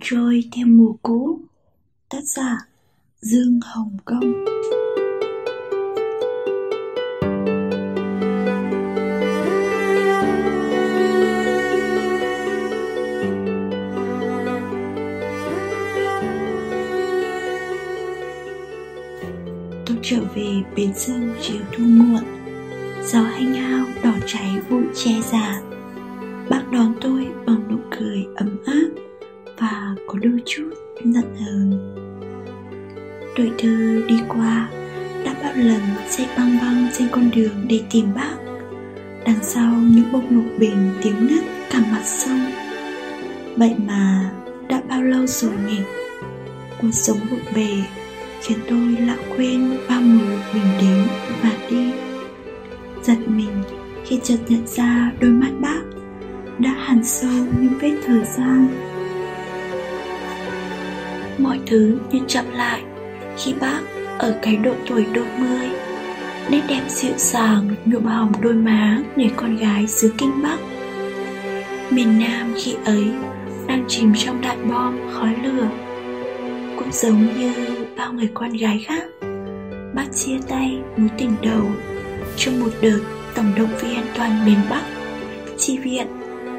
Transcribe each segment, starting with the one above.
trôi theo mùa cũ, Tác giả Dương Hồng Công. Tôi trở về bến sông chiều thu muộn, Gió hanh hao đỏ cháy bụi che già chút giận hờn Tuổi thơ đi qua Đã bao lần xe băng băng trên con đường để tìm bác. Đằng sau những bông lục bình tiếng nứt cả mặt sông. Vậy mà đã bao lâu rồi nhỉ? Cuộc sống bộn bề khiến tôi lãng quên bao người mình bình đến và đi. Giật mình khi chợt nhận ra đôi mắt bác đã hằn sâu những vết thời gian mọi thứ như chậm lại khi bác ở cái độ tuổi đôi mươi. Nét đẹp dịu dàng, nhuộm hồng đôi má người con gái xứ kinh bắc. Miền nam khi ấy đang chìm trong đại bom, khói lửa. Cũng giống như bao người con gái khác, bác chia tay, mối tình đầu trong một đợt tổng động viên toàn miền bắc, chi viện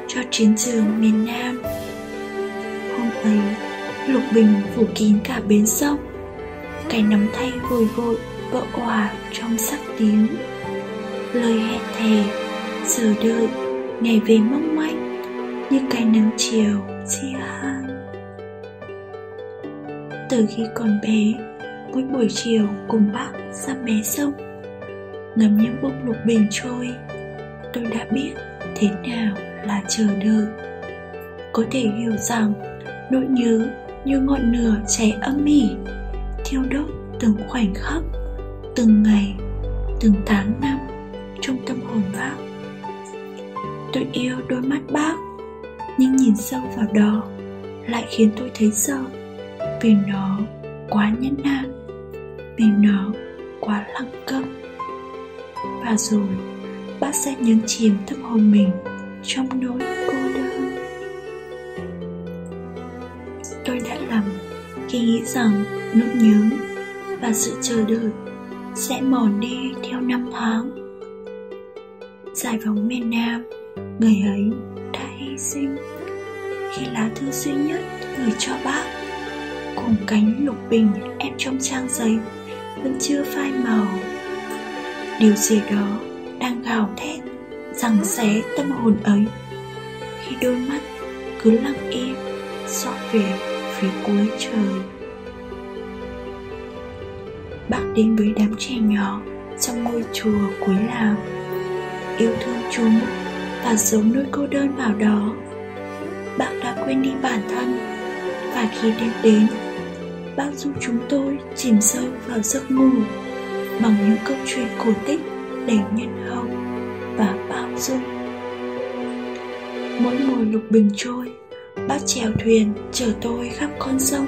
cho chiến trường miền nam. Hôm ấy lục bình phủ kín cả bến sông. Cái nắm tay vội vội vỡ òa trong sắc tiếng. Lời hẹn thề, chờ đợi, ngày về mong manh, như cái nắng chiều chia hai. Từ khi còn bé, mỗi buổi chiều cùng bác ra bé sông, ngắm những bông lục bình trôi. Tôi đã biết thế nào là chờ đợi. Có thể hiểu rằng, nỗi nhớ như ngọn lửa cháy âm ỉ, thiêu đốt từng khoảnh khắc, từng ngày, từng tháng năm trong tâm hồn bác. Tôi yêu đôi mắt bác, nhưng nhìn sâu vào đó lại khiến tôi thấy sợ vì nó quá nhẫn nại vì nó quá lặng câm. Và rồi bác sẽ nhấn chìm tâm hồn mình trong nỗi cô tôi đã lầm khi nghĩ rằng nỗi nhớ và sự chờ đợi sẽ mòn đi theo năm tháng. Giải phóng miền nam, người ấy đã hy sinh khi lá thư duy nhất gửi cho bác, cùng cánh lục bình ép trong trang giấy vẫn chưa phai màu. Điều gì đó đang gào thét rằng xé tâm hồn ấy khi đôi mắt cứ lặng im dõi về phía cuối trời. Bác đến với đám trẻ nhỏ trong ngôi chùa cuối làng. Yêu thương chúng và giống nỗi cô đơn vào đó. Bác đã quên đi bản thân và khi đêm đến bác giúp chúng tôi chìm sâu vào giấc ngủ bằng những câu chuyện cổ tích, đầy nhân hậu và bao dung mỗi mùa lục bình trôi bác chèo thuyền chở tôi khắp con sông,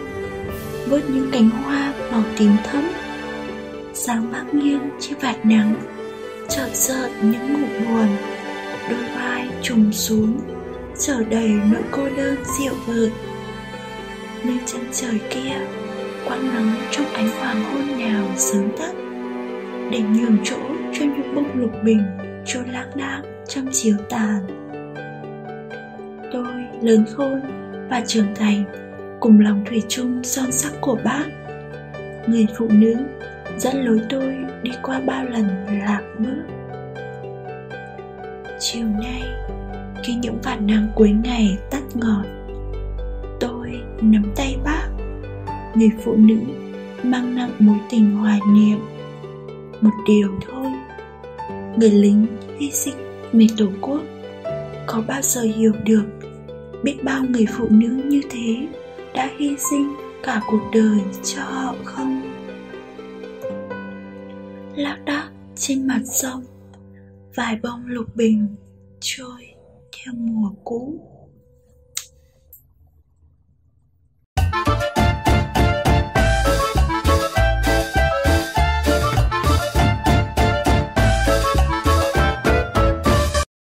vớt những cánh hoa màu tím thẫm. Sáng bác nghiêng trên vạt nắng, chợt sợ những ngủ buồn, đôi vai trùng xuống, trở đầy nỗi cô đơn dịu vợt nơi chân trời kia, quang nắng trong ánh hoàng hôn nào sớm tắt, để nhường chỗ cho những bông lục bình trôi lãng đãng trong chiều tàn tôi lớn khôn và trưởng thành cùng lòng thủy chung son sắc của bác. Người phụ nữ dẫn lối tôi đi qua bao lần lạc bước. Chiều nay, khi những vạt nắng cuối ngày tắt ngọt, tôi nắm tay bác. Người phụ nữ mang nặng mối tình hoài niệm. Một điều thôi, người lính hy sinh vì tổ quốc có bao giờ hiểu được biết bao người phụ nữ như thế đã hy sinh cả cuộc đời cho họ không? Lác đác trên mặt sông, vài bông lục bình trôi theo mùa cũ.